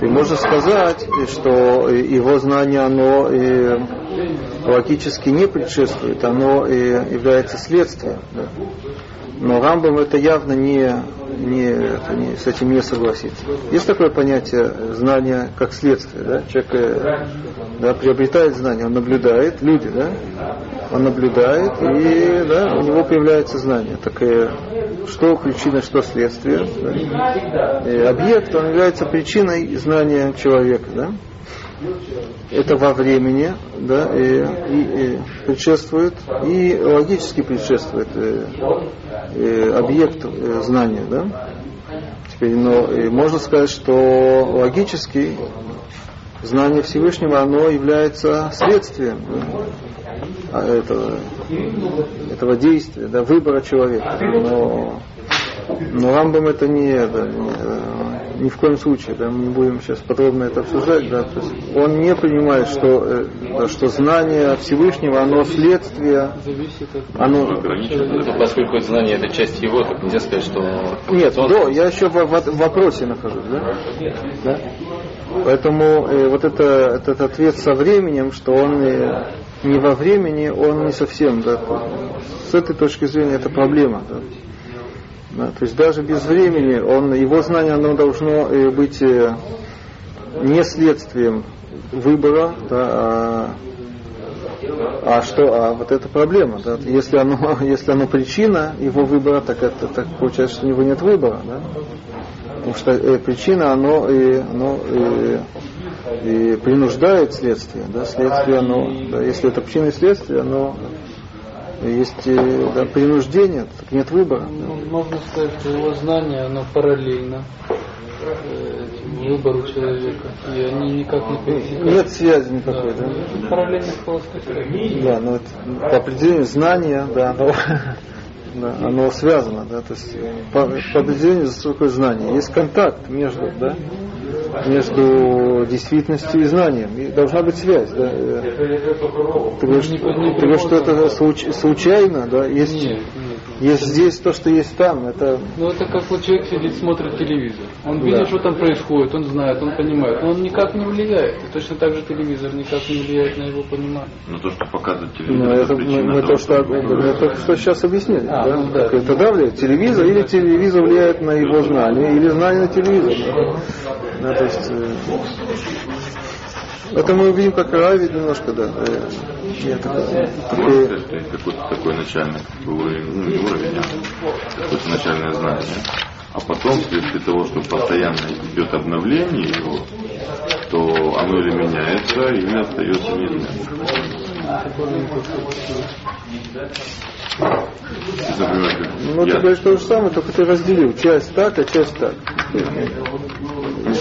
И можно сказать, что его знание, оно и логически не предшествует, оно и является следствием. Да. Но Рамбам это явно не, не, это не, с этим не согласится. Есть такое понятие знания как следствие. Да? Человек э, да, приобретает знания, он наблюдает, люди, да? он наблюдает, и да, у него появляется знание. Так и что причина, что следствие. Да? Объект, он является причиной знания человека. Да? это во времени, да, и, и, и предшествует, и логически предшествует и, и объект и знания, да. Теперь, но и можно сказать, что логически знание Всевышнего, оно является следствием да, этого, этого действия, да, выбора человека. Но, но Рамбам это не, это, не, ни в коем случае, да, мы не будем сейчас подробно это обсуждать, да, то есть он не понимает, что, э, что знание Всевышнего, оно следствие, оно... Поскольку знание это часть его, так нельзя сказать, что... Нет, да, я еще в, в, в вопросе нахожусь, да? да? Поэтому э, вот это, этот ответ со временем, что он э, не во времени, он не совсем, да, с этой точки зрения это проблема, да. Да, то есть даже без времени он, его знание оно должно э, быть э, не следствием выбора, да, а, а что, а вот это проблема. Да? Если, оно, если оно причина его выбора, так это так получается, что у него нет выбора. Да? Потому что э, причина, оно, и, оно и, и принуждает следствие. Да? Следствие, оно, да, если это причина и следствие, оно есть э, да, принуждение, так нет выбора. Ну, можно сказать, что его знание, оно параллельно э, выбору человека, и они никак не пересекаются. Нет связи никакой, да? да? Параллельных плоскостях. Да, но это, по определению знания, да, оно, да, оно связано, да, то есть по, по определению за такое знание. Есть контакт между, да, между действительностью и знанием. И должна быть связь. Да? Ты говоришь, ты говоришь что это случ, случайно, да? Есть, нет. Есть здесь то, что есть там. Это... Ну это как вот человек сидит, смотрит телевизор. Он да. видит, что там происходит, он знает, он понимает. Но он никак не влияет. И точно так же телевизор никак не влияет на его понимание. Ну то, что показывает телевизор, ну, это, мы, мы то, что, это, что сейчас объяснили. А, да? Ну, да. Это да, влияет телевизор, или телевизор влияет на его знание, или знание на телевизор. Да, то есть, э, это мы увидим как Рави немножко, да. Такой, такой, какой-то такой начальный уровень, ну не уровень, а какое-то начальное знание. А потом, вследствие того, что постоянно идет обновление его, то оно или меняется, или остается неизменным. Ну, ты говоришь то же самое, только ты разделил часть так, а часть так.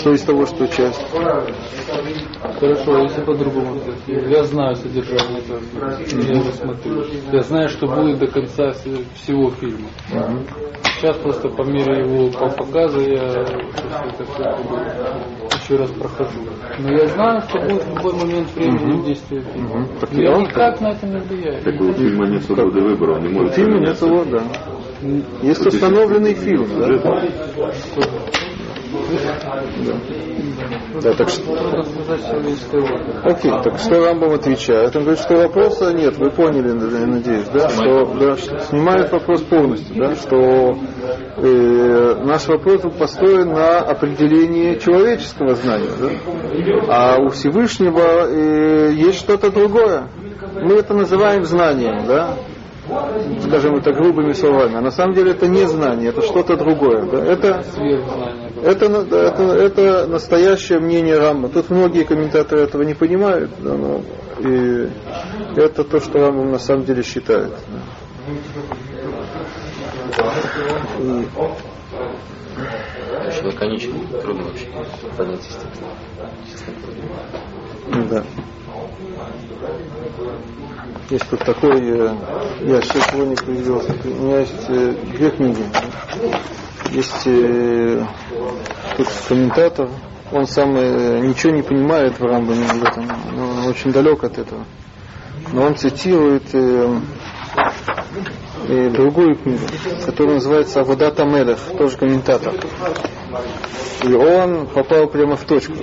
Что из того, что часть? Хорошо, если по-другому Я знаю содержание этого я его смотрю. Я знаю, что будет до конца всего фильма. Сейчас просто по мере его показа я это все еще раз прохожу. Но я знаю, что будет в любой момент времени угу. действия фильма. Угу. Я никак на это не влияю. Так у фильма нет свободы выбора, он не может. У фильма нет свободы, да. Есть установленный фильм, да? Да. Так что... Окей, так что Рамбам отвечает? Он говорит, что вопроса нет, вы поняли, я надеюсь, да, что да, снимает вопрос полностью, да, что э, наш вопрос построен на определении человеческого знания, да, а у Всевышнего э, есть что-то другое. Мы это называем знанием, да, скажем это грубыми словами, а на самом деле это не знание, это что-то другое. Да? Это, это, это, это настоящее мнение Рамма. Тут многие комментаторы этого не понимают, да, но и это то, что Рамма на самом деле считает. Да. И... Очень лаконично, трудно вообще понять Да. Есть тут такой, э, я сейчас его не привел, у меня есть э, две книги. Есть э, тут комментатор, он сам ничего не понимает в Рамбаме об этом, он очень далек от этого. Но он цитирует э, э, другую книгу, которая называется Аводата Мелех, тоже комментатор. И он попал прямо в точку.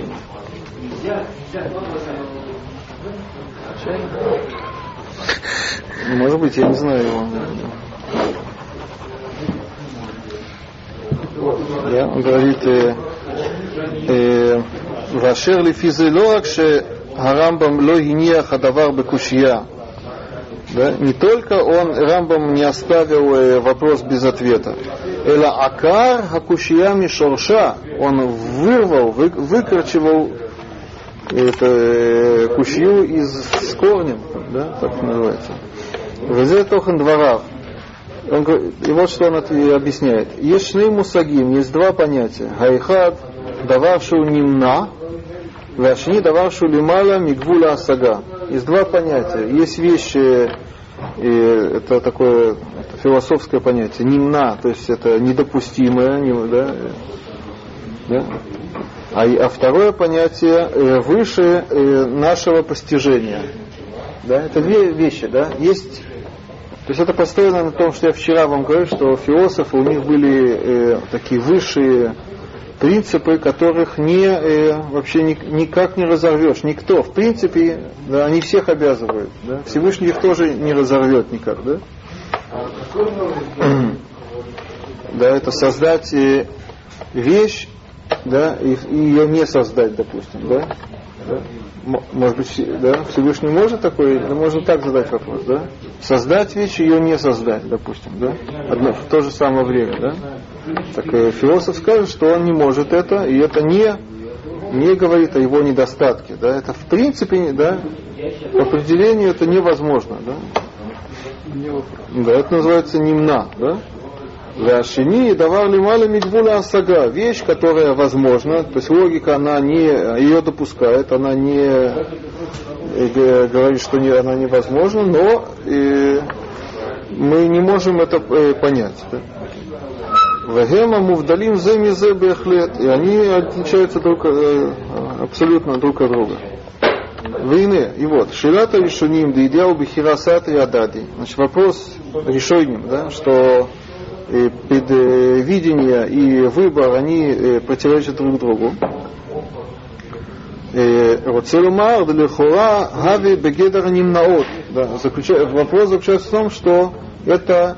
Может быть, я не знаю его. Да, он говорит, ואשר לפי זה לא רק שהרמב"ם לא הניח הדבר בקושייה, да, не только он, Рамбам не оставил э, вопрос без ответа. Эла акар хакушиями шорша, он вырвал, вы, выкорчевал это, э, кушью из, с корнем, да, так это называется. Везе тохан дворав. Он, и вот что он объясняет. Есть шны мусагим, есть два понятия. Хайхад, дававшу нимна, Вашни дававшу лимала мигвула асага. Есть два понятия. Есть вещи, и это такое это философское понятие, нимна, то есть это недопустимое, не, да, да? А, а второе понятие э, выше э, нашего постижения. Да, это две вещи, да. Есть то есть это построено на том, что я вчера вам говорил, что философы у них были э, такие высшие принципы, которых не, э, вообще ни, никак не разорвешь. Никто. В принципе, да, они всех обязывают. Да? Всевышний их тоже не разорвет никак. Да, да это создать э, вещь, да, и, и ее не создать, допустим. Да? Да? Может быть, да, Всевышний может такой, да, можно так задать вопрос, да? Создать вещь, ее не создать, допустим, да? Одно, в то же самое время, да? Так э, философ скажет, что он не может это, и это не, не говорит о его недостатке, да? Это в принципе, да, по определению это невозможно, да? Да, это называется нимна, да? Вашини давар лимали мигвула асага. Вещь, которая возможна, то есть логика, она не, ее допускает, она не э, говорит, что не, она невозможна, но э, мы не можем это э, понять. Да? Вагема мувдалим земизе бехлет. И они отличаются друг, абсолютно друг от друга. Войны. И вот, Ширата Ришуним, Дейдяу Бихирасат и Адади. Значит, вопрос решением, да, что Э, предвидение э, и выбор, они э, противоречат друг другу. Роцелумар Длихура гави Бегедр Нимнаот. Вопрос заключается в том, что это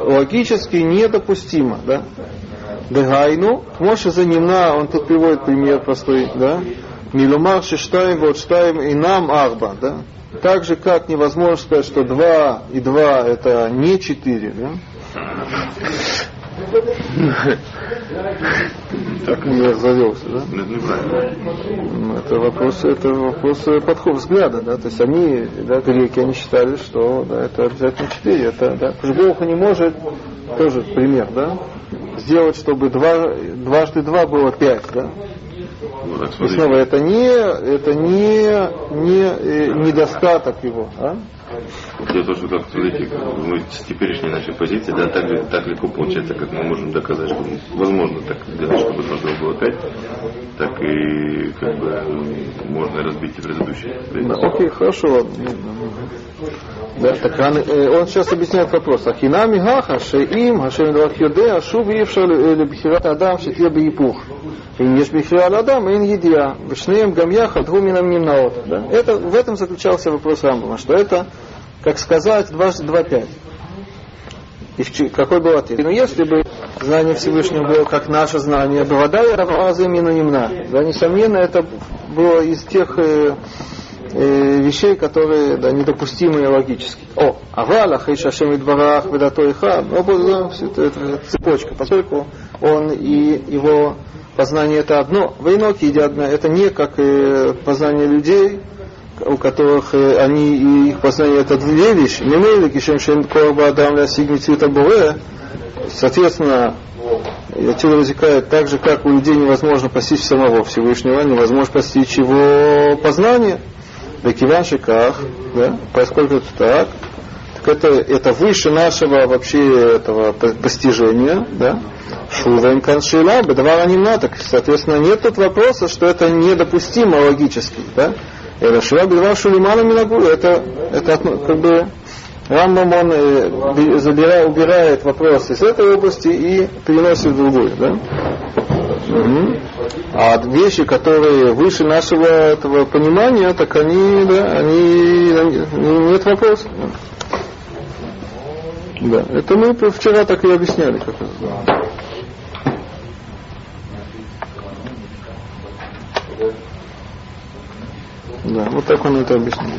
логически недопустимо. Да? Дегайну, Моше за Нимна, он тут приводит пример простой, да? Милумар Шиштайм, вот Штайм и нам Арба, да? Так же, как невозможно сказать, что 2 и 2 это не 4, да? Так я завелся, да? Ну, это вопрос, это вопрос подхода взгляда, да, то есть они, да, греки, они считали, что да, это обязательно четыре, это, да, Бог не может, тоже пример, да, сделать, чтобы два, дважды два было пять, да, и снова это не, это не, не э, недостаток его, а? для того, чтобы обсудить мы с теперешней нашей позиции, да, так, ли, так легко получается, как мы можем доказать, что возможно так сделать, чтобы должно было 5, так и как бы можно разбить и предыдущие. Да, окей, хорошо. Да, так он, он сейчас объясняет вопрос. Ахинами гаха, шеим, хашем двах ашуб евша э, лебхират адам, шетье бейпух. Ин еш бихират адам, ин едия. Вишнеем гамьяха, двуминам нимнаот. Да? Это, в этом заключался вопрос Рамбама, что это как сказать, дважды два пять. И какой был ответ? Ну, если бы знание Всевышнего было как наше знание, вода и равазы минунимна. Да, несомненно, это было из тех э, э, вещей, которые да, недопустимые логически. О, авала, хейша шем и дворах, ведато и ха, ну, это, это цепочка, поскольку он и его познание это одно, в Иноке одно, это не как э, познание людей, у которых э, они и их познание это две вещи. Мимейли, кишем шем корба адам ля сигни цвета Соответственно, отсюда возникает так же, как у людей невозможно постичь самого Всевышнего, невозможно постичь его познание. В Киваншиках, да, поскольку это так, так это, это выше нашего вообще этого постижения, да, Шувен каншила, бедавар анимна, так, соответственно, нет тут вопроса, что это недопустимо логически, да? Это шива бедавар шулимана минагу, это, это как бы Рамбам он э, забирает, убирает вопрос из этой области и переносит в другую, да? Мгм. А вещи, которые выше нашего этого понимания, так они, да, они, они- нет вопросов. Да, это мы вчера так и объясняли. Как это. Да, вот так он это объяснил.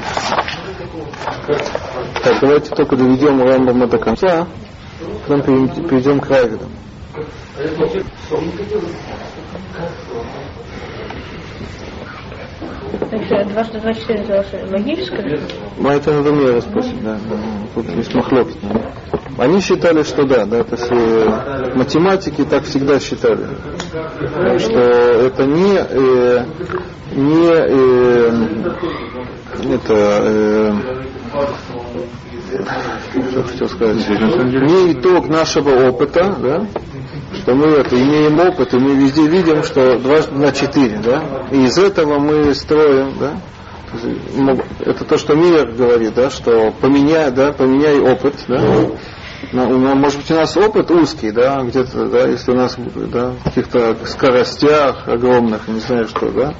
Так, давайте только доведем Рамбама до конца, потом перейдем- к Райвидам. Дважды два четыре это ваше логическое? Ну, это надо мне расспросить, да. Тут есть махлок. Они считали, что да, да, то есть математики так всегда считали, что это не, э, не э, это, э, хотел сказать, не итог нашего опыта, да, что мы это имеем опыт, и мы везде видим, что дважды на четыре, да, и из этого мы строим, да, ну, это то, что Миллер говорит, да, что поменяй, да, поменяй опыт, да. Ну, может быть, у нас опыт узкий, да, где-то, да, если у нас, да, в каких-то скоростях огромных, не знаю что, да,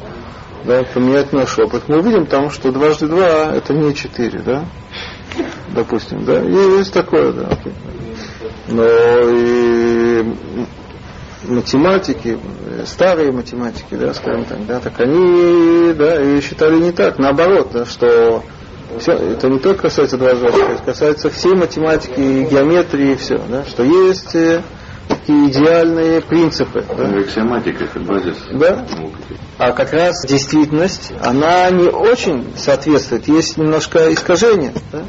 да, поменять наш опыт. Мы увидим там, что дважды два это не четыре, да, допустим, да, и есть такое, да. Но и математики, э, старые математики, да, скажем так, да, так они, да, и считали не так, наоборот, да, что все, это не только касается дважды два, это касается всей математики, геометрии, и все, да, что есть такие идеальные принципы, да, Аксиоматика это базис Да. а как раз действительность, она не очень соответствует, есть немножко искажение. да?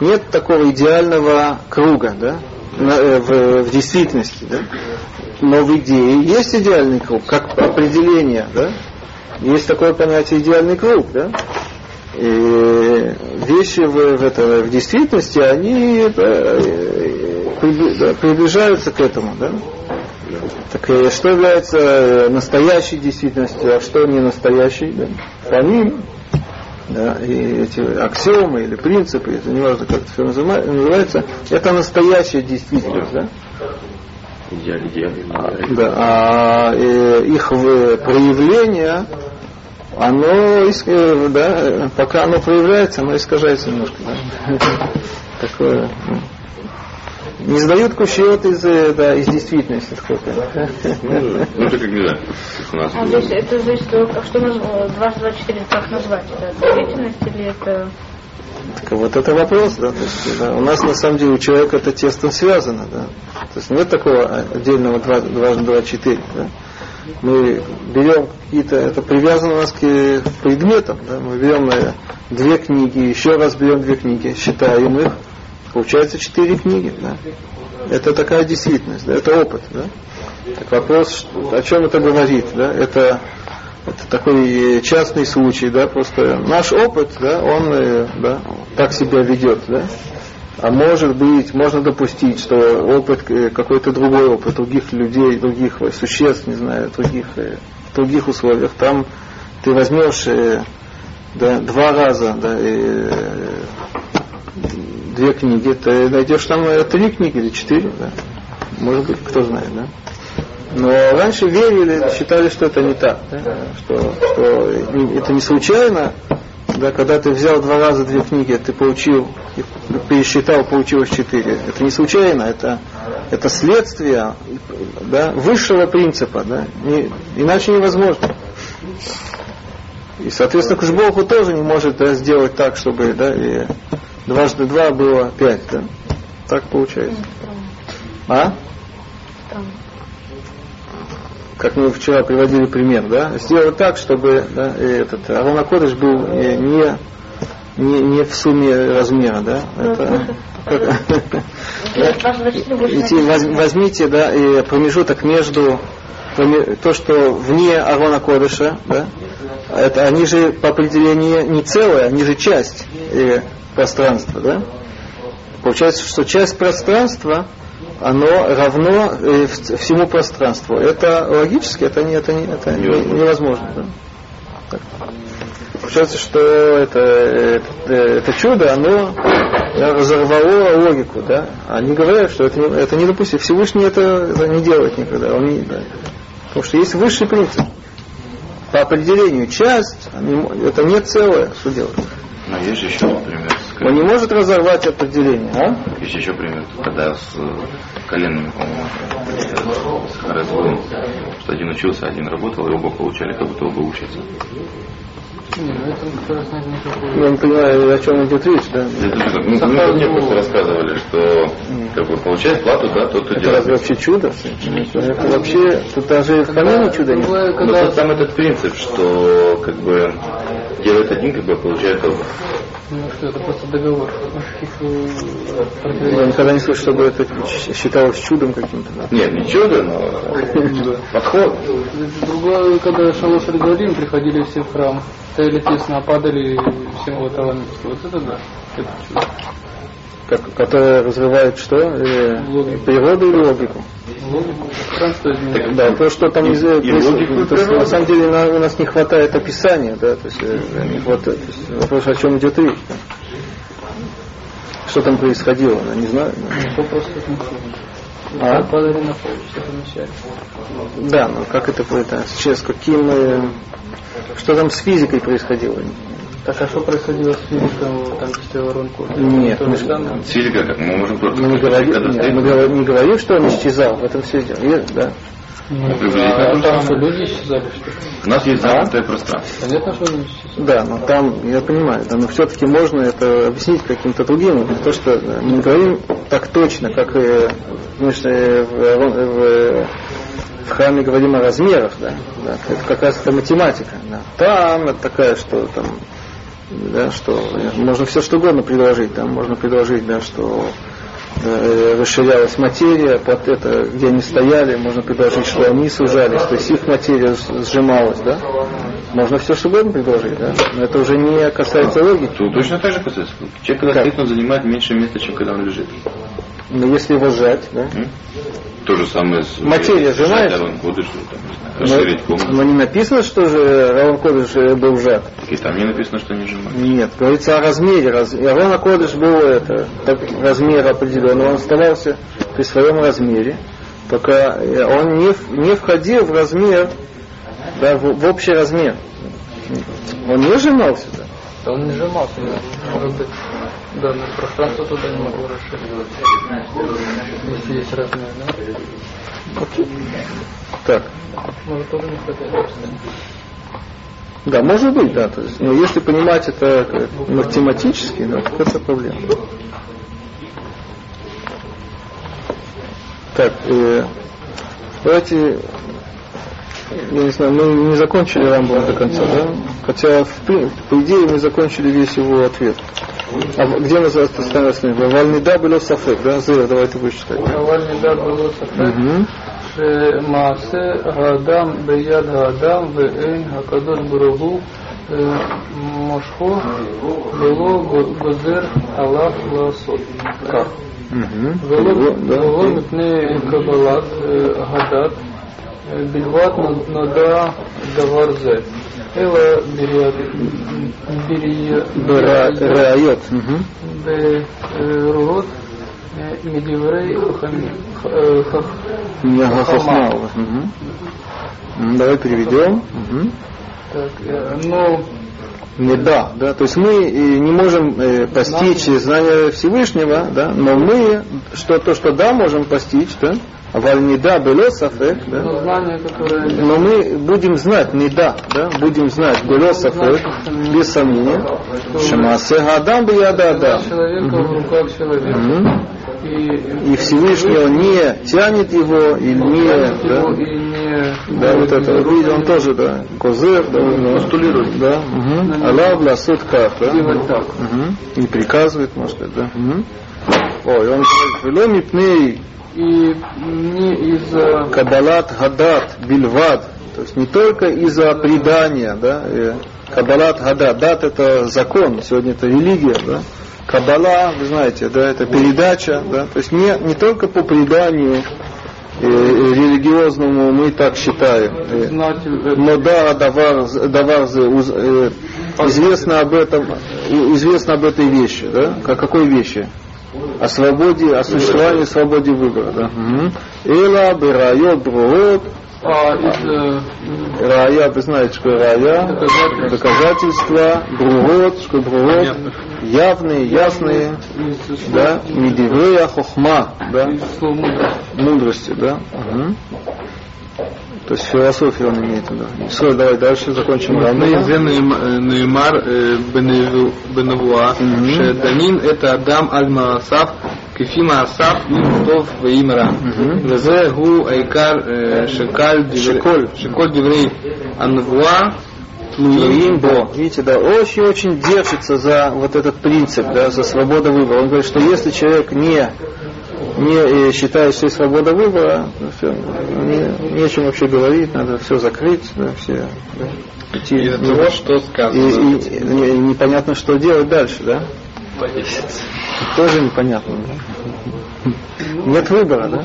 Нет такого идеального круга да? э, в, в действительности. Да? Но в идее есть идеальный круг, как определение. Да? Есть такое понятие идеальный круг. Да? И вещи в, в, это, в действительности, они да, приближаются к этому. Да? Так э, что является э, настоящей действительностью, а что не настоящей? Да? Помимо да, и эти аксиомы или принципы, это не важно, как это все называ- называется, это настоящая действительность. Да? Идеально. Да, а э, их проявление, оно, да, пока оно проявляется, оно искажается немножко. да. Такое. Ну, Не сдают кущет из, э, да, из действительности. сколько. Ну, это как не знаю. У нас А здесь это здесь а что наз- дважды два четыре как назвать? Это деятельность или это Так вот это вопрос, да, то есть, да, у нас на самом деле у человека это тесно связано, да. То есть нет такого отдельного два, дважды два четыре, да. Мы берем какие-то, это привязано у нас к э, предметам, да, мы берем э, две книги, еще раз берем две книги, считаем их, получается четыре книги, да. Это такая действительность, да, это опыт, да. Так вопрос, о чем это говорит, да, это это такой частный случай, да, просто наш опыт, да, он, э, да, так себя ведет, да. А может быть, можно допустить, что опыт, э, какой-то другой опыт других людей, других э, существ, не знаю, других, в других условиях, там ты возьмешь да, два раза да, э, две книги, ты найдешь там э, три книги или четыре, да. Может быть, кто знает, да. Но раньше верили, считали, что это не так, да? что, что это не случайно, да, когда ты взял два раза две книги, ты получил, пересчитал, получилось четыре. Это не случайно, это, это следствие да, высшего принципа, да, не- иначе невозможно. И, соответственно, Кушбоху тоже не может да, сделать так, чтобы да, и дважды два было пять. Да? Так получается. А? как мы вчера приводили пример, да, сделать так, чтобы да, и этот Арона Кодыш был не, не, не в сумме размера, да. Это, больше Идти, воз- возьмите да, и промежуток между то, что вне Арона Кодыша, да, это они же по определению не целое, они же часть э, пространства, да. Получается, что часть пространства оно равно э, всему пространству. Это логически, это, не, это, не, это не- Невозможно. невозможно. да. Так. Получается, что это, это, это чудо, оно да, разорвало логику, да. Они говорят, что это, не- это недопустимо. Всевышний это, это не делает никогда. Он не, да. Потому что есть высший принцип. По определению часть, это не целое, что делать? Но есть же еще, например, Он не может разорвать определение, а? Есть еще пример, когда с коленными, по-моему, что один учился, один работал, и оба получали, как будто оба учатся. Я не понимаю, о чем идет речь, да? Это ну, ну, мне просто рассказывали, что как бы получает плату, да, тот, Это делает. разве вообще чудо? Это вообще, тут даже в камине чудо нет. Но тут там этот принцип, что как бы делает один, как бы получает оба. Ну что, это просто договор. Я никогда не слышал, чтобы это считалось чудом каким-то. Да? Нет, не чудо, но подход. Другое, когда Шалош Галим приходили все в храм, стояли тесно, падали всем вот Вот это да, это чудо. Как, которая разрывает что? Э, природу или логику? Логику. Что изменяет. Да, то, что там из И логику, и то природу. на самом деле на- у нас не хватает описания, да, то есть, э, не хватает, то есть вопрос, о чем идет речь. да. Что там происходило, да, не знаю. да. Что просто так А? Падали на пол, что помещали. Да, но как это это сейчас каким э, что там с физикой происходило? Так а что происходило с физиком, там стоял Ронко? Нет, мы- самое? Физика, как мы можем просто Мы не говорим, нет, стоит, мы говорим- не говорим, что он исчезал, в этом все дело. Есть, да. Ну, а же там что, люди исчезали, что ли? У нас есть замкнутое пространство. Понятно, что они исчезали. Да, но там, я понимаю, да, но все-таки можно это объяснить каким-то другим. То, что э, мы не говорим так точно, как э, мы же, э, в, в- в храме говорим о размерах, да, да, это как раз это математика. Да. Там это такая, что там, да, что можно все что угодно предложить, там можно предложить, да, что э, расширялась материя, под это, где они стояли, можно предложить, что они сужались, то есть их материя сжималась, да? Можно все что угодно предложить, да? Но это уже не касается логики. Тут точно так же касается. Человек, когда стоит, он занимает меньше места, чем когда он лежит. Но если его сжать, да? То же самое с... Материя сжимается? Аарон Кодыш, там, не знаю, Но, расширить комнату. но не написано, что же Равон Кодыш э, был сжат. Так и там не написано, что не сжимает. Нет, говорится о размере. Раз... Аарон Кодыш был это, так, размер определенный, он оставался при своем размере, только э, он не, не входил в размер, да, в, в общий размер. Он не сжимался, да? Да он не сжимался, да. Может быть, да, но пространство туда не могло расшириться. Если есть размер, да? Окей. Так. Может тоже не хватает. Да, может быть, да. То есть, но если понимать это как математически, да, то это проблема. Так, э, давайте, я не знаю, мы не закончили Рамбова до конца, да? Хотя, в при- по идее, мы закончили весь его ответ. А в- где называется остановились? Вальнида было сафек, да? Зэр, давай ты будешь читать. אבל נידע בלא ספק Мгм. שמעשה האדם ביד האדם ואין הקדוש ברוך הוא אה, מושכו ולא גוזר עליו לעשות כך. Мгм. ולא Да. ולא מפני קבלת אה, הדת بالوات ندا دوارزه إلى بريات برغوت медиврей хахма. Давай переведем. Так, ну, не да, да, то есть мы э, не можем э, постичь знания Всевышнего, да, но мы что то, что да, можем постичь, да, валь не да, было сафек, да, но которое но мы будем знать не да, да, будем знать было сафек, без сомнения, шамасе гадам бы я да, да. И, И он не тянет его и не, да, и не да, вот это, видите, он тоже, да, козыр, да, он постулирует, да, угу. Аллах ласут как, да. И приказывает, может быть, да. Ой, он говорит, «Вело мипней И не из-за кабалат гадат бильвад. То есть не только из-за предания, да, кабалат гадат. Дат это закон, сегодня это религия, да. Кабала, вы знаете, да, это передача, да. То есть не, не только по преданию э, религиозному мы так считаем. Э, но да, давар, давар зе- уз- э, известно об этом, и- известно об этой вещи, да? Как какой вещи? О свободе, о существовании свободе выбора, да? Эла, бирайот, бруот, А э, Рая, вы знаете, что рая, Доказательства. брурот, что Понятно. явные, ясные, да, медиврея хохма, да, мудрости, да. То есть философию он имеет в виду. Все, давай дальше закончим. Э, Неймар э, Беневуа, Шеданин это Адам Аль-Маласав, Кефима Асав, Мимтов Ваимра. Везе Гу Айкар э, Шекаль Шеколь Диврей Анвуа Луимбо. Видите, да, очень-очень держится за вот этот принцип, да, за свободу выбора. Он говорит, что если человек не не считает, что есть свобода выбора, ну, все, не, не о чем вообще говорить, надо все закрыть, да, все да, идти. Из-за в того, что и, сказано. и не- непонятно, что делать дальше, да? Тоже непонятно. да? Нет выбора, да?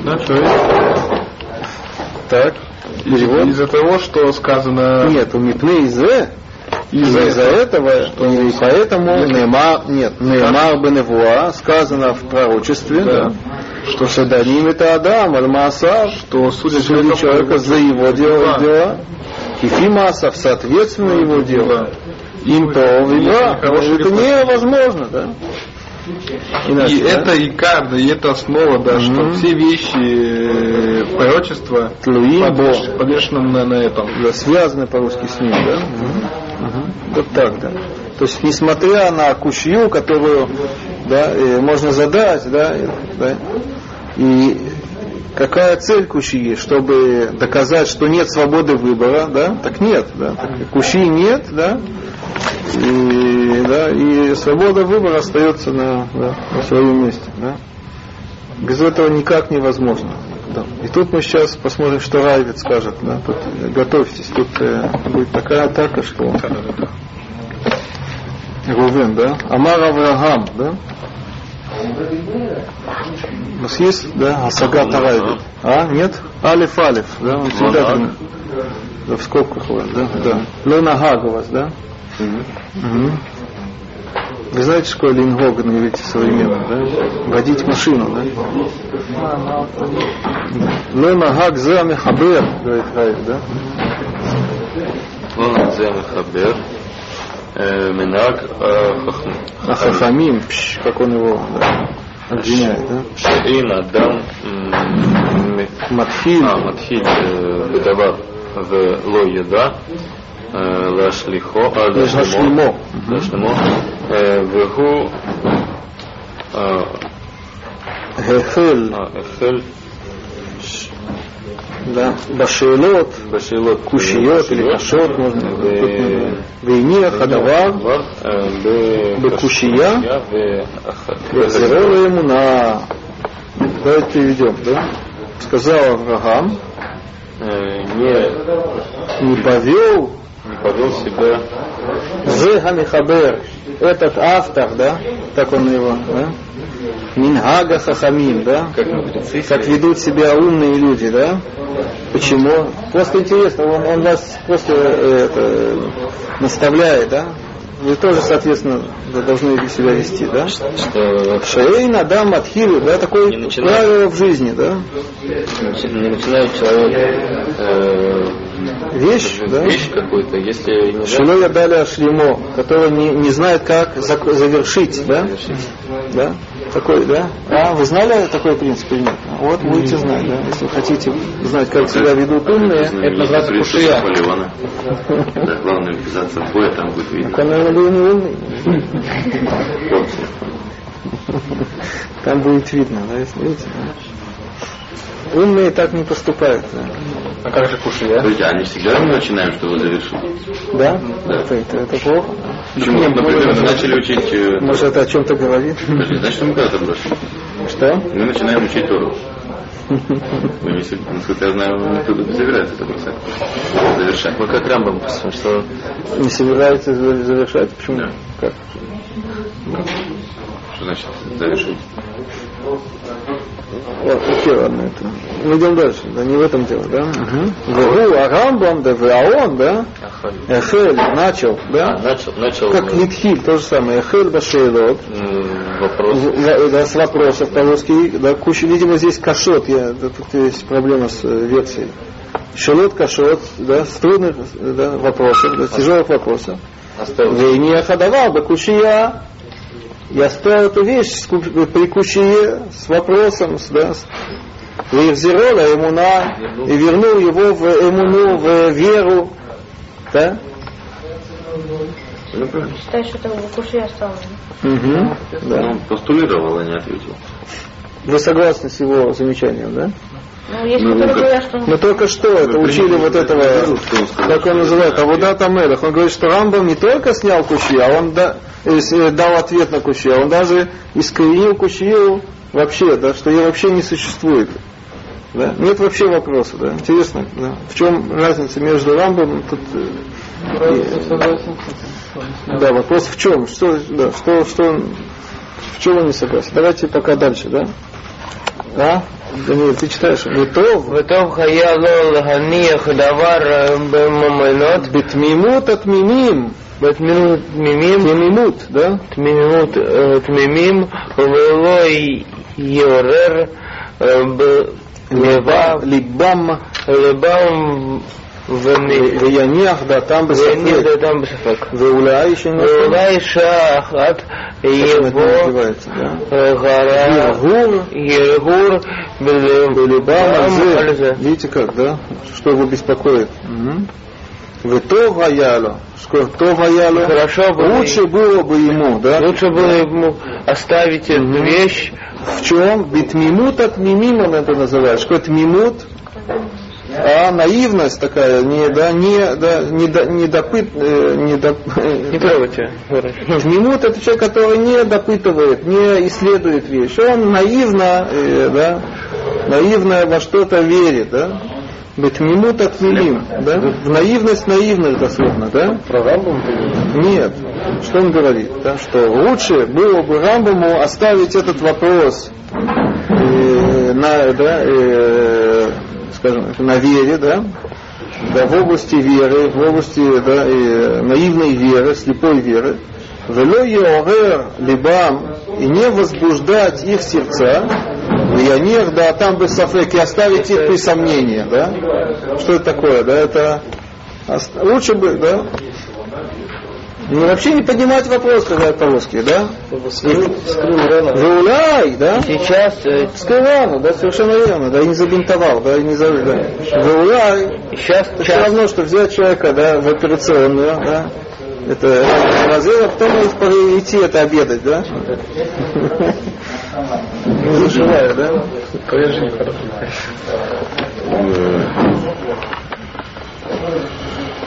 Да, что это? Так. Перевод. Из-за того, что сказано Нет, у Мипны из-за из-за из-за этого, этого, и поэтому Неймар, нет, Неймар Беневуа сказано в пророчестве, Да. что Шаданим это Адам, Аль-Маасав, что судя судит человека за его дела, Да. дела Кифи Маасав, соответственно его дела. Им то вина, это невозможно, да? Иначе, И да? это и карта, и это основа, да, что Мгм. все вещи э, пророчества подвешены на, на этом. Да, связаны по-русски с ним, да? Мгм. Вот так, да. То есть, несмотря на кушью, которую да, э, можно задать, да, э, да, и какая цель кушьи, чтобы доказать, что нет свободы выбора, да, так нет, да, так кушьи нет, да, и, да, и свобода выбора остается на, да, на своем месте, да. Без этого никак невозможно. Да. И тут мы сейчас посмотрим, что Райвит скажет. Да? Тут, готовьтесь, тут э, будет такая атака, что... Рувен, да? Амар Авраам, да? У нас есть, да, Асагат Райвит? А, нет? Алиф Алиф, да? Он всегда Лонаг. да, в скобках у вас, да? Да. Лонагаг у вас, да? Мгм. Вы знаете, что лингога на говорите современно, да? Водить машину, да? Ну, Но нагак зами хабер, говорит Хаев, да? Ну, нагзами хабер. Э, Минак э, Ахахамим, как он его да, обвиняет, да? Шеин Адам Матхиль. А, Матхиль Бедавар э, в Ло Еда. להשליחו, אה, להשלימו, להשלימו. להשלימו, אה, והוא אה, החל, אה, החל да, בשאלות, בשאלות קושיות или קשות, можно ו- тут, והניח הדבר דבר אה, ב- בקושייה ואח- Зеро Емуна. Давайте переведем, да? Сказал Авраам, э, не, не повел не повел себя Зега Михабер, этот автор, да, так он его, да, Мингага Хахамин, да, как мудрецы. как ведут себя умные люди, да, почему? Просто интересно, он, он вас просто э, это, наставляет, да, вы тоже, соответственно, должны себя вести, да? Что Шейн, Адам, Атхилу, да, такое Не начинай. правило в жизни, да? не начинает человек э, Вещь, да? вещь какую-то, если не Шилоя дали шлемо, который не, не знает, как завершить, да? Да? Такой, да? А, вы знали такой принцип или нет? Вот будете знать, да? Если вы хотите знать, как себя ведут умные, это называется кушия. Да, главное вписаться в бой, там будет видно. там, наверное, был не умный. Там будет видно, да, если видите, да? Умные так не поступают, да? А как же кушия? Подождите, а не всегда мы начинаем, что вы завершили? Да? Да. Это, это, это плохо. Почему? Например, мы начали учить... э, Может, это о чем-то говорит? Подожди, значит, мы когда-то бросили. Что? Мы начинаем учить Тору. Вы не, соб- насколько я знаю, никто не собирается это бросать. Завершать. Мы как Рамбам, что... Не собираетесь за- завершать? Почему? Да. Как? Что значит завершить? Окей, ладно, это. Мы идем дальше, да, не в этом дело, да? Угу. а Рамбам, да, Ваон, да? Эхель начал, да? А, начал, начал Как Нитхиль, то же самое. Эхель Башейлот. вопрос. Да, да, с вопросов по-русски, да, куча, видимо, здесь кашот, я, да, тут есть проблема с э, версией. Шелот кашот, да, с трудных да, вопросов, да, тяжелых вопросов. Оставил. Вейни Ахадавал, да кучия. Я оставил эту вещь с ку- при кучие с вопросом, с, да, с Вейрзирола, Эмуна, и вернул его в Эмуну, в веру, да? Считай, что это в куше осталось. Угу, да. Он постулировал, а не ответил. Вы согласны с его замечанием, да? Ну, есть Ну, которые как- говорят, что Мы только что это Вы учили вот этого, как он называет, это- Авудат Амелах. Он говорит, что Рамбам не только снял кущи, а он да- э, э, дал ответ на кущи, а он даже искоренил кущию вообще, да, что ее вообще не существует. Да? Нет вообще вопроса, да. Интересно, да. В чем разница между Рамбом тут, э, да, вопрос в чем? Что, да, что, что в чем он не согласен? Давайте пока дальше, да? А? Да нет, ты читаешь? Вытов. Вытов хаяло лаханиях давар э, бемамайнот. Бетмимут от мимим. Бетмимут мимим. Тмимут, да? Тмимут э, тмимим. Велой йорер. Э, либам. Либам. Либам ויניח דעתם ויניח בספק. דעתם בספק. ואולי שנפל. ואולי שעה אחת Как он это יבוא называется, да? אה, גרע Гур, ירהור Либам, בלבם על זה. Видите как, да? Что его беспокоит? Ветов Гаяло. Тов Гаяло. Хорошо бы- Лучше было бы ему, да? Лучше было ему оставить эту Мгм. вещь В чем? Битмимут от мимим он это называет. Что это мимут? А наивность такая, не, да, не, да, не, до- не допыт, э, не доп-. Тмимут это человек, который не допытывает, не исследует вещь. Он наивно, э, да, наивно во что-то верит, да. Бетмимут от мимим, да? В наивность наивных дословно, да? Про Рамбам Нет. Что он говорит? Да? Что лучше было бы Рамбаму оставить этот вопрос э, на, да, э, скажем, на вере, да, да, в области веры, в области да, э, наивной веры, слепой веры, вело либам и не возбуждать их сердца, и них, да, там бы сафек, и оставить их при сомнении, да? Что это такое, да? Это лучше бы, да? Ну, вообще не поднимать вопрос, когда это по-русски, да? Вауляй, да? Сейчас э, Скрывал, да, совершенно верно, да, и не забинтовал, да, и не за, да. Вауляй, сейчас это все равно, что взять человека, да, в операционную, да, это разрыв, а потом идти это обедать, да? Не заживаю, да?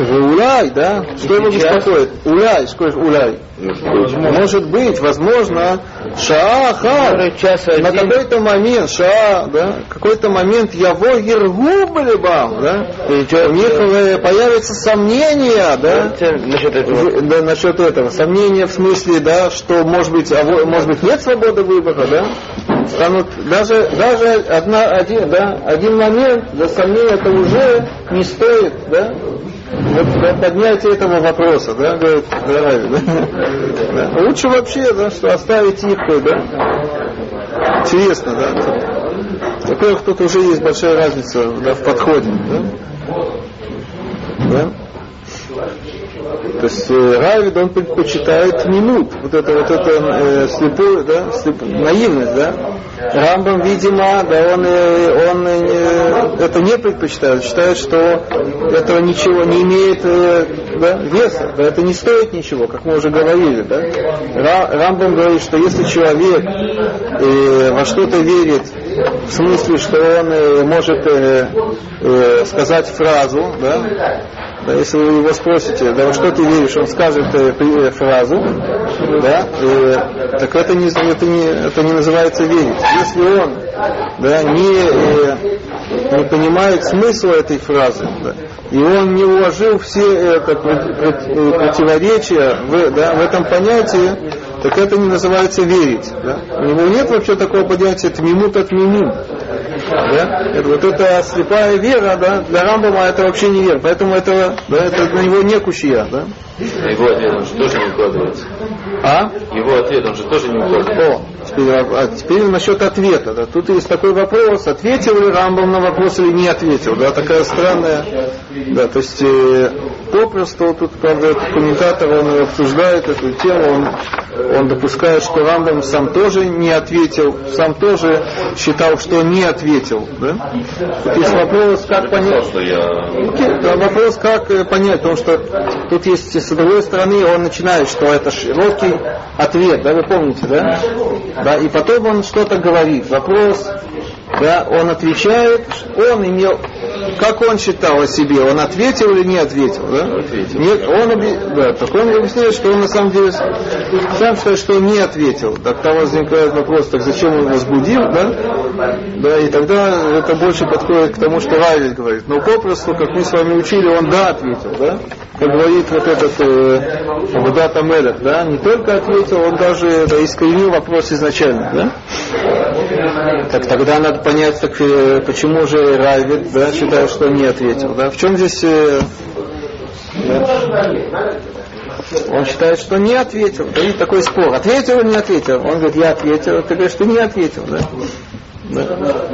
Уляй, да? Что его беспокоит? Уляй, сколько уляй? Может быть, возможно, шааха, на какой-то момент, ша, да, какой-то момент яво ергубалибам, да, у них э, появится сомнения, да, Давайте насчет этого. да, насчет этого. Сомнения в смысле, да, что может быть, а может быть нет свободы выбора, да? Станут даже даже одна один, да, один момент, да, сомнения это уже не стоит, да? Поднятие этого вопроса, да, говорит, да, да? Да. Лучше вообще, да, что оставить их, да? Интересно, да? Во-первых, тут уже есть большая разница да, в подходе, да? Да? То есть э, Равид, он предпочитает минут, вот это вот это э, слепую, да, слеп- наивность, да. Рамбам, видимо, да, он, э, он э, это не предпочитает, считает, что этого ничего не имеет э, да, веса, да, это не стоит ничего, как мы уже говорили, да. Ра- Рамбам говорит, что если человек э, во что-то верит, в смысле, что он э, может э, э, сказать фразу, да, да, если вы его спросите, да во что ты веришь, он скажет э, э, фразу, да, э, так это не, это, не, это не называется верить. Если он да, не, э, не понимает смысла этой фразы, да, и он не уложил все это э, противоречия в, да, в этом понятии, так это не называется верить. Да? У него нет вообще такого понятия тмимут от мимим. Да? Это, вот эта слепая вера, да, для Рамбама это вообще не вера. Поэтому это, да, это для него не кушия. Да? Его ответ, он же тоже не укладывается. А? Его ответ, он же тоже не укладывается. О, теперь, а теперь насчет ответа. Да. Тут есть такой вопрос, ответил ли Рамбам на вопрос или не ответил. Да, такая странная. Да, то есть э, попросту, тут, правда, этот комментатор, он обсуждает эту тему, он, он допускает, что Рамбам сам тоже не ответил, сам тоже считал, что не ответил. Да? Тут есть вопрос, как понять. Окей, да, вопрос, как э, понять, потому что тут есть, с другой стороны, он начинает, что это широкий ответ, да, вы помните, да? Да, и потом он что-то говорит. Вопрос, да, он отвечает, он имел, как он считал о себе, он ответил или не ответил, да? Нет, он, объ- да, так он объясняет, что он на самом деле сам считает, что он не ответил. Так там возникает вопрос, так зачем он возбудил, да? Да, и тогда это больше подходит к тому, что Равель говорит. Но попросту, как мы с вами учили, он да ответил, да? Как говорит вот этот э, Абудат Амелех, да? Не только ответил, он даже да, искривил вопрос изначально, да? Так тогда надо понять, так, э, почему же Равид да, считает, что не ответил. Да? В чем здесь... э, да? Он считает, что не ответил. Да, и такой спор. Ответил или не ответил? Он говорит, я ответил. Ты говоришь, что не ответил. Да? Да.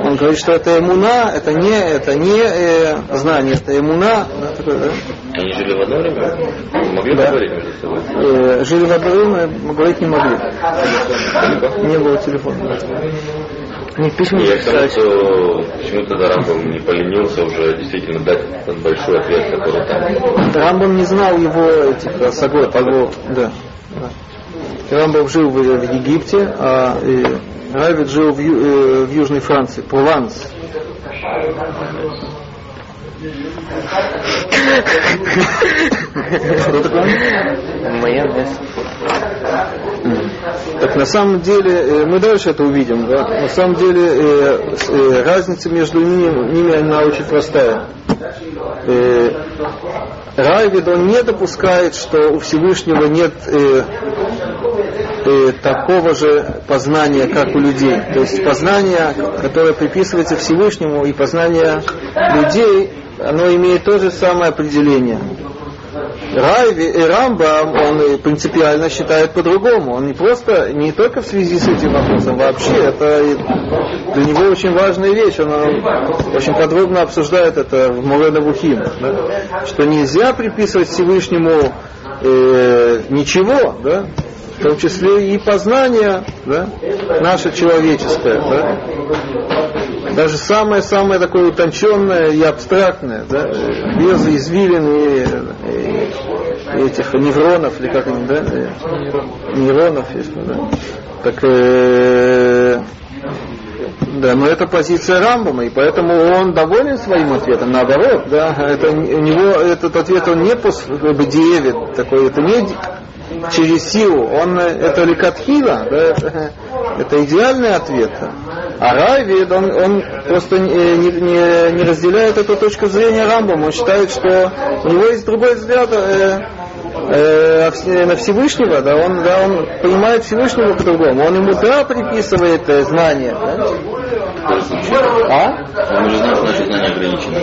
Он говорит, что это эмуна, это не, это не э, знание, это эмуна. Да, такое, да? Они жили в одно время? Могли Да. поговорить между собой? Э, жили в одно время, говорить не могли. Не было телефона. Не письма Я к тому, что почему тогда Рамбам не поленился уже действительно дать этот большой ответ, который там. Рамбам не знал его этих сагот, да. да. Рамбам жил в, в Египте, а э, Равид жил в, Ю- э, в Южной Франции, Прованс. Такое? Так на самом деле, э, мы дальше это увидим, да? на самом деле э, э, разница между ними, ними она очень простая. Райвид, он не допускает, что у Всевышнего нет э, э, такого же познания, как у людей. То есть познание, которое приписывается Всевышнему, и познание людей, оно имеет то же самое определение. Райви, э, Рамбам, он принципиально считает по-другому. Он не просто, не только в связи с этим вопросом, вообще, это и для него очень важная вещь. Он э, очень подробно обсуждает это в Мурена Бухим, да, что нельзя приписывать Всевышнему э, ничего, да, в том числе и познание да, наше человеческое. Да, даже самое-самое такое утонченное и абстрактное, да, без извилин и, и- этих невронов, или как они, да, нейронов, есть, да. Так, э, да, но это позиция Рамбама, и поэтому он доволен своим ответом. Наоборот, да, это, у него этот ответ он не посбедиевит, такой, это не через силу, он э, это ликатхила, да, это, идеальный ответ. А Райвид, он, он просто не, не- не- не разделяет эту точку зрения Рамбама, он считает, что у него есть другой взгляд э, э, на Всевышнего, да, он, да, он понимает Всевышнего по-другому, он ему да приписывает э, знания, да? А? Мы же знаем, что наше знание ограничено.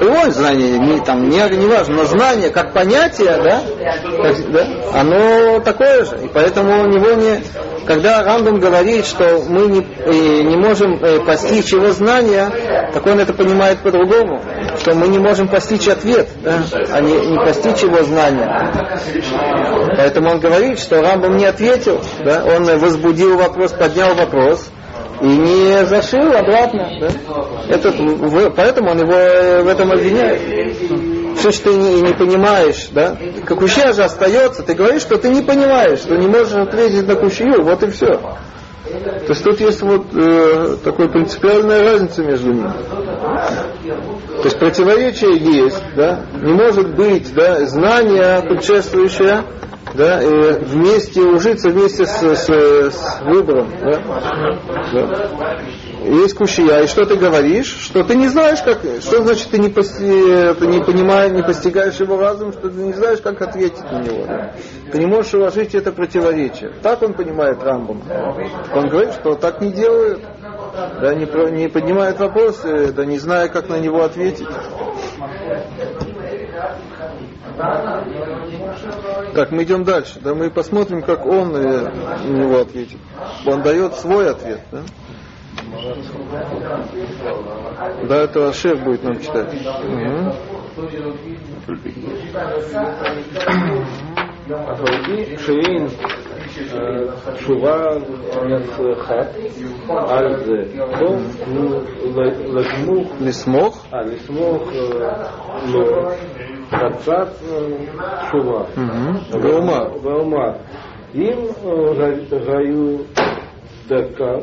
Его знание, не, там, не, не важно, но знание как понятие, да, как- да, оно такое же. И поэтому у него не, когда Рамбам говорит, что мы не, э, не можем э, постичь его знания, так он это понимает по-другому, что мы не можем постичь ответ, да, а не, не постичь его знания. Поэтому он говорит, что Рамбам не ответил, да, он возбудил вопрос, поднял вопрос, и не зашил обратно. Да? Этот, поэтому он его э, в этом обвиняет. Все, что ты не, не понимаешь, да? Кукуща же остается, ты говоришь, что ты не понимаешь, что не можешь ответить на кущию, вот и все. То есть тут есть вот э, такая принципиальная разница между ними. То есть противоречие есть, да? Не может быть, да, знание предшествующее, да, и вместе ужиться вместе с, с- с выбором, да? Да. есть кушия, и что ты говоришь? Что ты не знаешь, как, что значит ты не, пости, ты не понимаешь, не постигаешь его разум, что ты не знаешь, как ответить на него. Да? Ты не можешь уложить это противоречие. Так он понимает Рамбам. Он говорит, что так не делают, да, не, не поднимают вопросы, да не зная, как на него ответить. Так, мы идем дальше. Да, мы посмотрим, как он э, на него ответит. Он дает свой ответ, да? Да, это шеф будет нам читать. Мгм. תשובה אחת על זה. טוב, לסמוך. לסמוך? אה, לסמוך, לא. חצת תשובה. ואומר, אם ראו דקה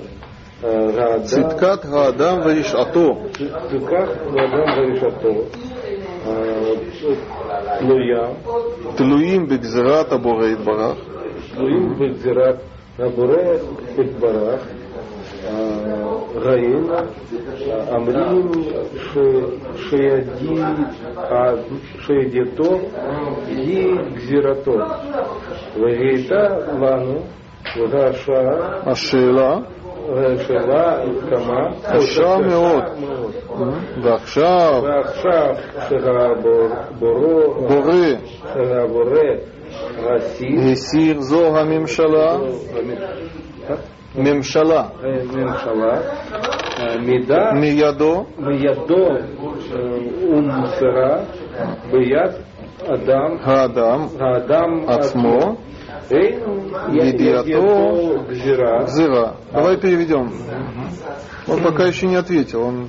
צדקת האדם ורשעתו. צדקת האדם ורשעתו תלויה. תלויים בגזירת הבורא יתברך. תלויים בגזירת הבורא יתברך, אה, ראינו, אה, אומרים ש- שידי- אה, שידיתו היא גזירתו, והייתה לנו, והשעה, השאלה, השאלה כמה, קשה מאוד. ועכשיו ועכשיו שהבורא, בורא שהבורא הסיר, הסיר זו הממשלה, ממשלה, ממשלה, מידה מידו, מידו ומסרה ביד אדם, האדם האדם עצמו, אין ידיעתו ידיעתו גזירה, Гзыра. Давай переведем. Он пока еще не ответил. Он...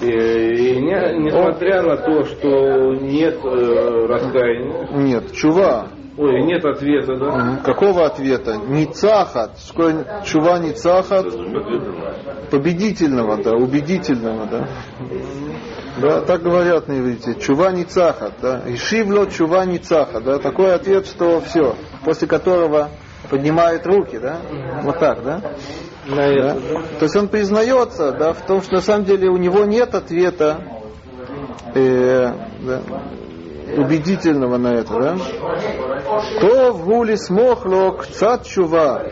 и, и не- несмотря на то, что нет э, раскаяния, Нет, чува. ой, нет ответа, да. Какого ответа? Ницахат. Чува ницахат? Победительного, да, убедительного, да. Да, так говорят на иврите. Чува ницахат, да. Ишивло чува ницахат, да. Такой ответ, что все. После которого поднимает руки, да. Вот так, да. На Да? это, То есть он признается да, в том, что на самом деле у него нет ответа э, да, убедительного на это. Да? То в гули смохло кцат чува.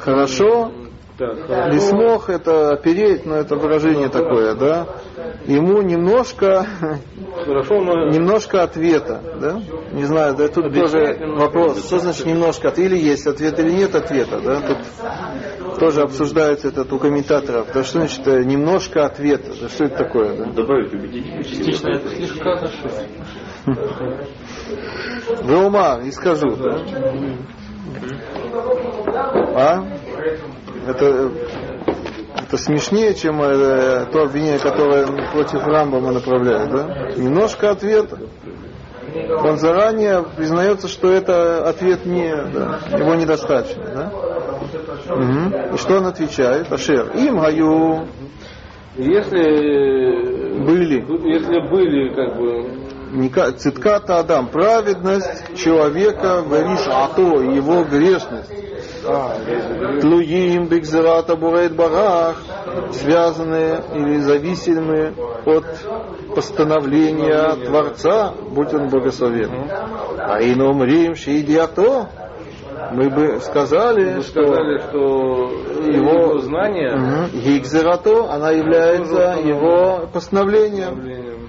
Хорошо, хорошо. лисмох это опереть, но это выражение такое, да. Ему немножко, Хорошо, но немножко ответа, да. Не знаю, да, тут тоже вопрос, что значит немножко или есть ответ, или нет ответа, да. Тут тоже обсуждается этот у комментаторов, да, что значит э, немножко ответа, да, что это такое, да. Добавить убедительность. Слегка зашито. Веума, и скажу, да. А? Это, это смешнее, чем э, то обвинение, которое против Рамбама направляют, да? Немножко ответа. Он заранее признается, что это ответ не, да, его недостаточно, да? Мгм. И что он отвечает? Ашер. Им гаю если были. если были как бы Цитката Адам, праведность человека, вариш ато, его грешность. Тлуим бигзерата бурейт барах, связанные или зависимые от постановления Творца, будь он благословен. А ином рим шиидиато, мы бы сказали, вы что сказали, что его знание Мгм. Гигзерато, она является его постановлением. Блин,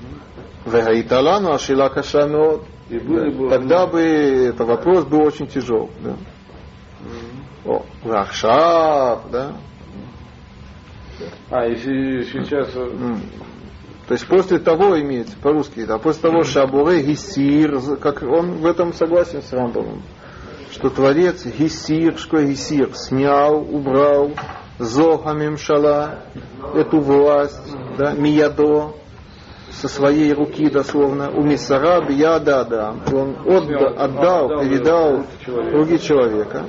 Вегаиталану ашила каша меот. и были бы Тогда бы этот вопрос был очень тяжел. Да? О, Вахшав, да? а если сейчас. То есть после того имеется по-русски, да, после того Шабуре Гисир, как он в этом согласен с Рамбовым, что Творец Гисир, что Гисир, снял, убрал Зоха Мимшала, эту власть, да, Миядо, со своей руки дословно, у Мисара Бияда Адам. И Он отда- отдал, передал руки человека.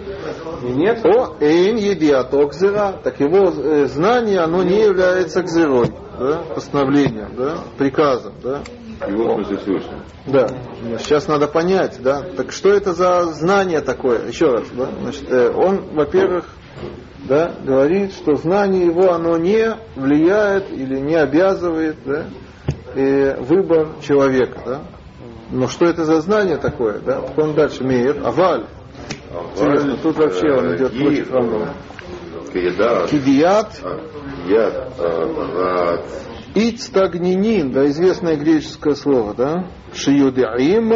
и нет О, эйн едиато кзера. Так его э, знание, оно не является кзерой, да, постановлением, да, приказом, да. Его смысле Всевышнего. Да. Сейчас надо понять, да. Так что это за знание такое? Еще раз, да. Значит, э, он, во-первых, да, говорит, что знание его, оно не влияет или не обязывает да, э, выбор человека. Да? Но что это за знание такое? Да? Так он дальше имеет. Аваль. Интересно, тут вообще он идет против. Киедат, Кидият рад, Ицтагнинин, да, известное греческое слово, да? Шиюдиим,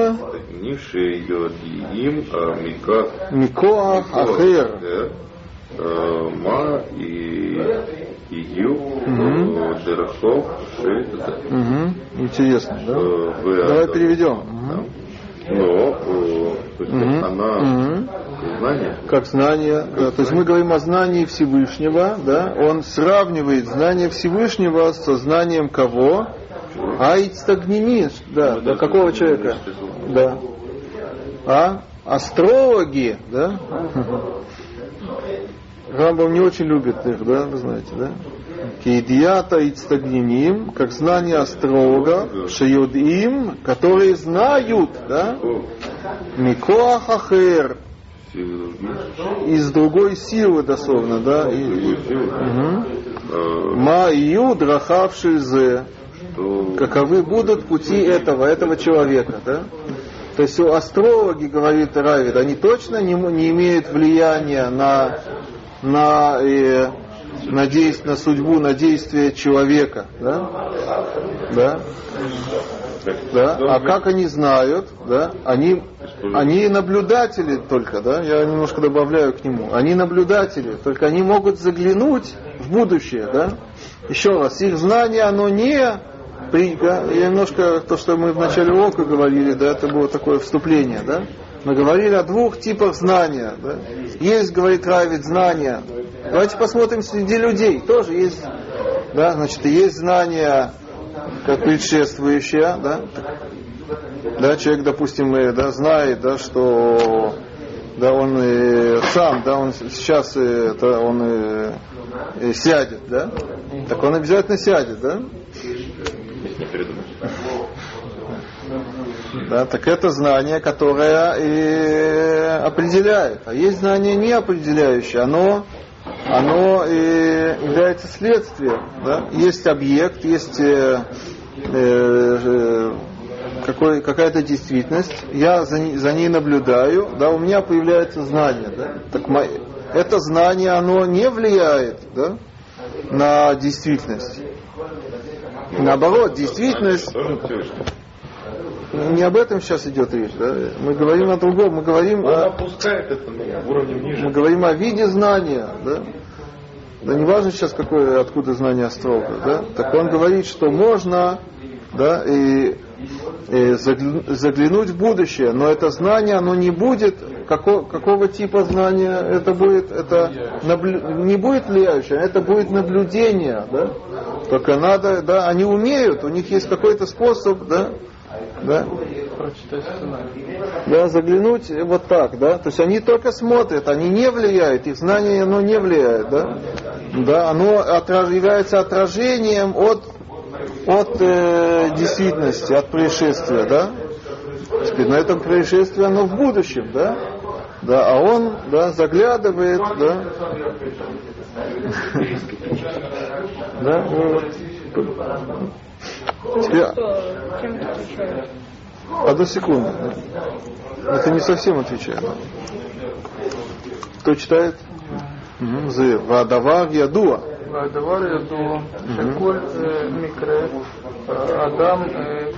нивши йодиим, мика, Микоах, Ахер. э, ма и ию, дерахов, ши, Мгм, Интересно, да? э, Давай переведем. Мгм. она знание, Как знание, да. То есть мы говорим о знании Всевышнего, да? Он сравнивает знание Всевышнего со знанием кого? Айцтагнинин, да, да, какого человека? Да. А? Астрологи, да? Рамбам не очень любит их, да, вы знаете, да? Кейдията ицтагниним, как знание астролога, шиюдим, которые знают, да? Микоах ахер, силы из другой силы дословно, да? Э, Ма ию драхавши зе. что Каковы будут пути этого, этого человека, да? То есть астрологи, говорит Равид, они точно не, не имеют влияния на, на, э, на, действ- на судьбу, на действие человека, да? Да? Да? А как они знают, да? Они, они наблюдатели только, да? Я немножко добавляю к нему. Они наблюдатели, только они могут заглянуть в будущее, да? Еще раз, их знание, оно не я немножко то, что мы в начале урока говорили, да, это было такое вступление, да? Мы говорили о двух типах знания, да? Есть, говорит Равид, знания. Давайте посмотрим среди людей, тоже есть, да, значит, есть знания как предшествующее, да, да, человек, допустим, э, да, знает, да, что да, он э, сам, да, он сейчас э, это, он э, э, сядет, да, так он обязательно сядет, да, да, так это знание, которое э, определяет, а есть знание не определяющее, оно оно э, является следствием, да, есть объект, есть э, э, э, какой, какая-то действительность, я за, ней- за ней наблюдаю, да, у меня появляется знание, да, так мо- это знание, оно не влияет, да, на действительность. Наоборот, действительность, не об этом сейчас идет речь, да, мы говорим о другом, мы говорим Он о, опускает это ну, уровнем ниже. мы говорим о виде знания, да, да не важно сейчас, какое, откуда знание астролога, да, так он говорит, что можно, да, и, и загля- заглянуть в будущее, но это знание, оно не будет, како- какого типа знания это будет, это наблю- не будет влияющее, это будет наблюдение, да, только надо, да, они умеют, у них есть какой-то способ, да, да, да, заглянуть вот так, да, то есть они только смотрят, они не влияют, их знание оно не влияет, да, да, оно отраж- является отражением от, от э, действительности, от происшествия, да, Теперь на этом происшествии оно в будущем, да, да, а он, да, заглядывает, да, да, вот. Теперь... Одну секунду. Это не совсем отвечает. Кто читает? Зе. Вадавар ядуа. Вадавар ядуа. Шаколь э, микре. Э, Адам э,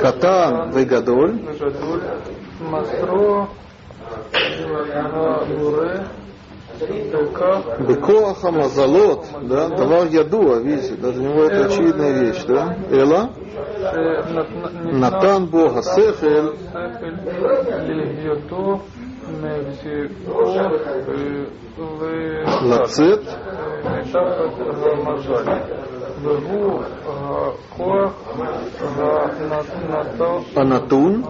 Катан вегадоль. Масро. Буре. Бекоаха мазалот, да, товар ядуа, видите, даже у него это очевидная вещь, да? Эла? Натан Бога Сехель. Лацет. Анатун.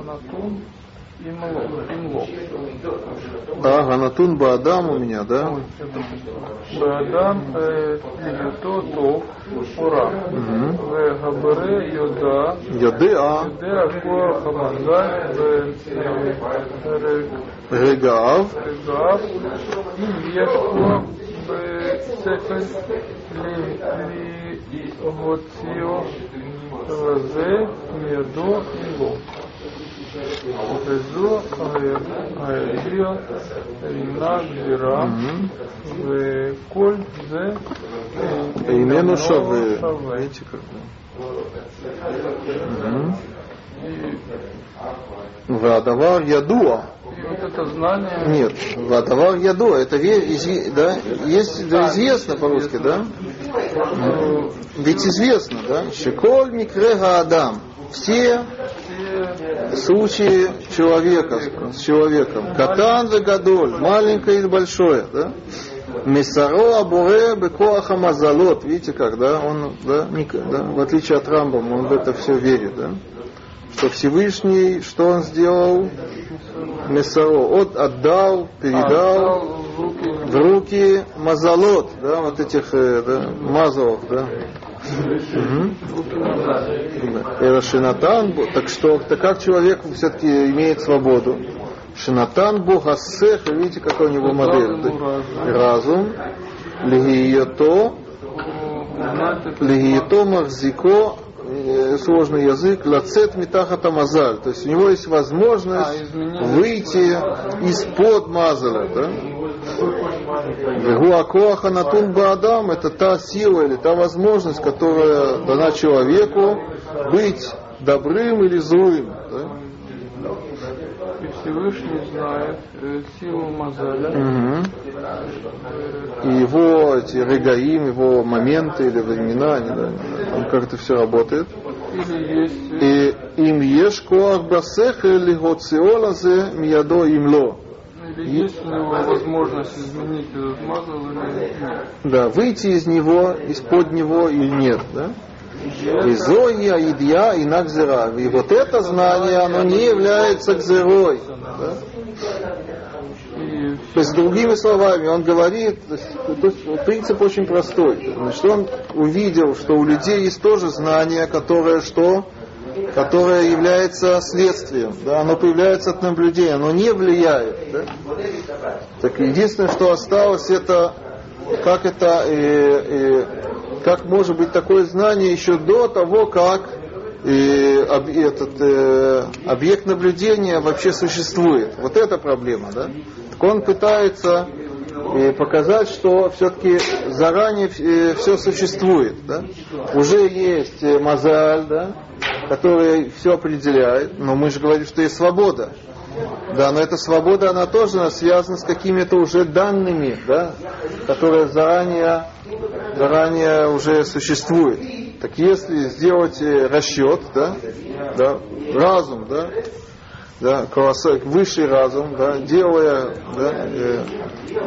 Да, А, Ганатун Баадам у меня, да? Баадам э, Лигато Тов Ура. В Габаре Йода. Йодеа. Йодеа Коа Хамазай. В э, э, Регаав. Регаав. И Вешко. Сефен Лиготио. Вазе Медо Илок. Охезу, Аэрио, Рина, Гвира, Коль, Зе, Эйнену Шаве. Видите, как Вадавар Ядуа. Вот это знание. Нет, Вадавар Ядуа. Это изв... да? Есть, да, известно по-русски, да? Ведь известно, да? Шиколь Микрега Адам. Все случаи человека с человеком. Катан ве гадоль, маленькое или большое, да? Месаро абуре бекоаха мазалот. Видите как, да? Он, да, да, в отличие от Рамбама, он в это все верит, да? Что Всевышний, что он сделал? Месаро. От, отдал, передал отдал в руки в руки мазалот, да, вот этих э, да, мазалов, да. Это шинатан, так что, так как человек все-таки имеет свободу? Шинатан Бога сех, видите, какая у него модель? ему Да? Разум, это лигието махзико, э, сложный язык, лацет митахата мазаль. То есть у него есть возможность А, выйти из-под мазаля, да? Вегуакоаха натун баадам это та сила или та возможность, которая дана человеку быть добрым или злым. да? Всевышний знает э, силу Мазаля, Мгм. И его эти регаим, его моменты или времена, они, да, там как это все работает. есть э, И им еш коах басех или гоциолазе миядо имло. Или есть у него возможность изменить этот мазал или нет. Да, выйти из него, из-под него или нет, да? И зоя, идья и нагзера. И вот это знание, оно не является гзерой. да? То есть, другими словами, он говорит, то есть, принцип очень простой. Значит, он увидел, что у людей есть тоже знание, которое что? Которое является следствием. Да? Оно появляется от наблюдения, оно не влияет. Да? Так единственное, что осталось, это как это, э, э, как может быть такое знание еще до того, как э, об- этот э, объект наблюдения вообще существует. Вот эта проблема, да? Так он пытается э, показать, что все-таки заранее все существует, да? Уже есть э, мозаль, да, который все определяет, но мы же говорим, что есть свобода. Да, но эта свобода, она тоже связана с какими-то уже данными, да, которые заранее, заранее уже существуют. Так если сделать э, расчет, да, да, разум, да, да, высший разум, да, делая, да, э,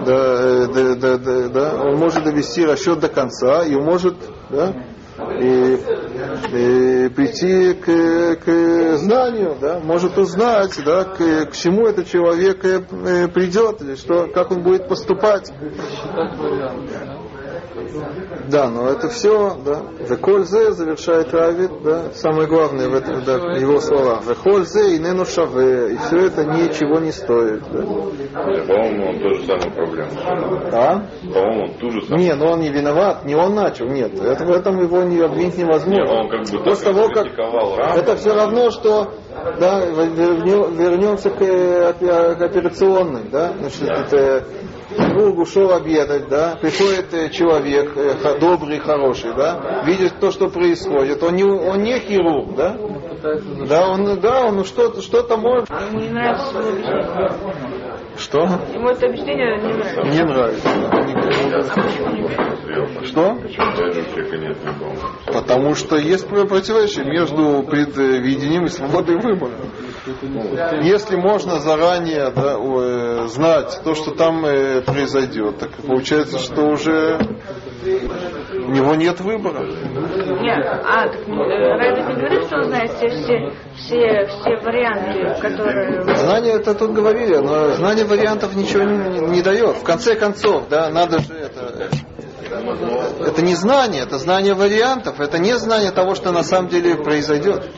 да, э, да, да, да, да, он может довести расчет до конца и может, да, и, и прийти к, к знанию, да, может узнать, да, к, к чему этот человек э, придет, или что, как он будет поступать. Да? Но это все, да. Векользе завершает Равид, да, самое главное в этом, да, его словах. Векользе и нену шаве, и все это ничего не стоит. Да. По-моему, он ту же самую проблему. А? По-моему, он ту же самую. Не, но он не виноват, не он начал, нет. Это, в этом его не обвинить невозможно. Не, он как бы После того, как Рамбама. это все равно, что да, вернем- вернемся к, э, к операционной, да, значит, это хирург ушел обедать, да, приходит э, человек э, добрый, хороший, да, видит то, что происходит, он не, он не хирург, да, да, он, да, он что-то, что-то может, Ему не нравится что? Ему это объяснение не нравится. Не нравится. Что? Ни дома. Потому что есть про- противоречие между предвидением и свободой выбора. Если можно заранее да, э, знать то, что там э, произойдет, так получается, что уже у него нет выбора. Нет, а, так э, не говорит, что он знает все, все, все, все варианты, которые... Знание, это тут говорили, но знание вариантов ничего не, не дает. В конце концов, да, надо же это... Это не знание, это знание вариантов, это не знание того, что на самом деле произойдет.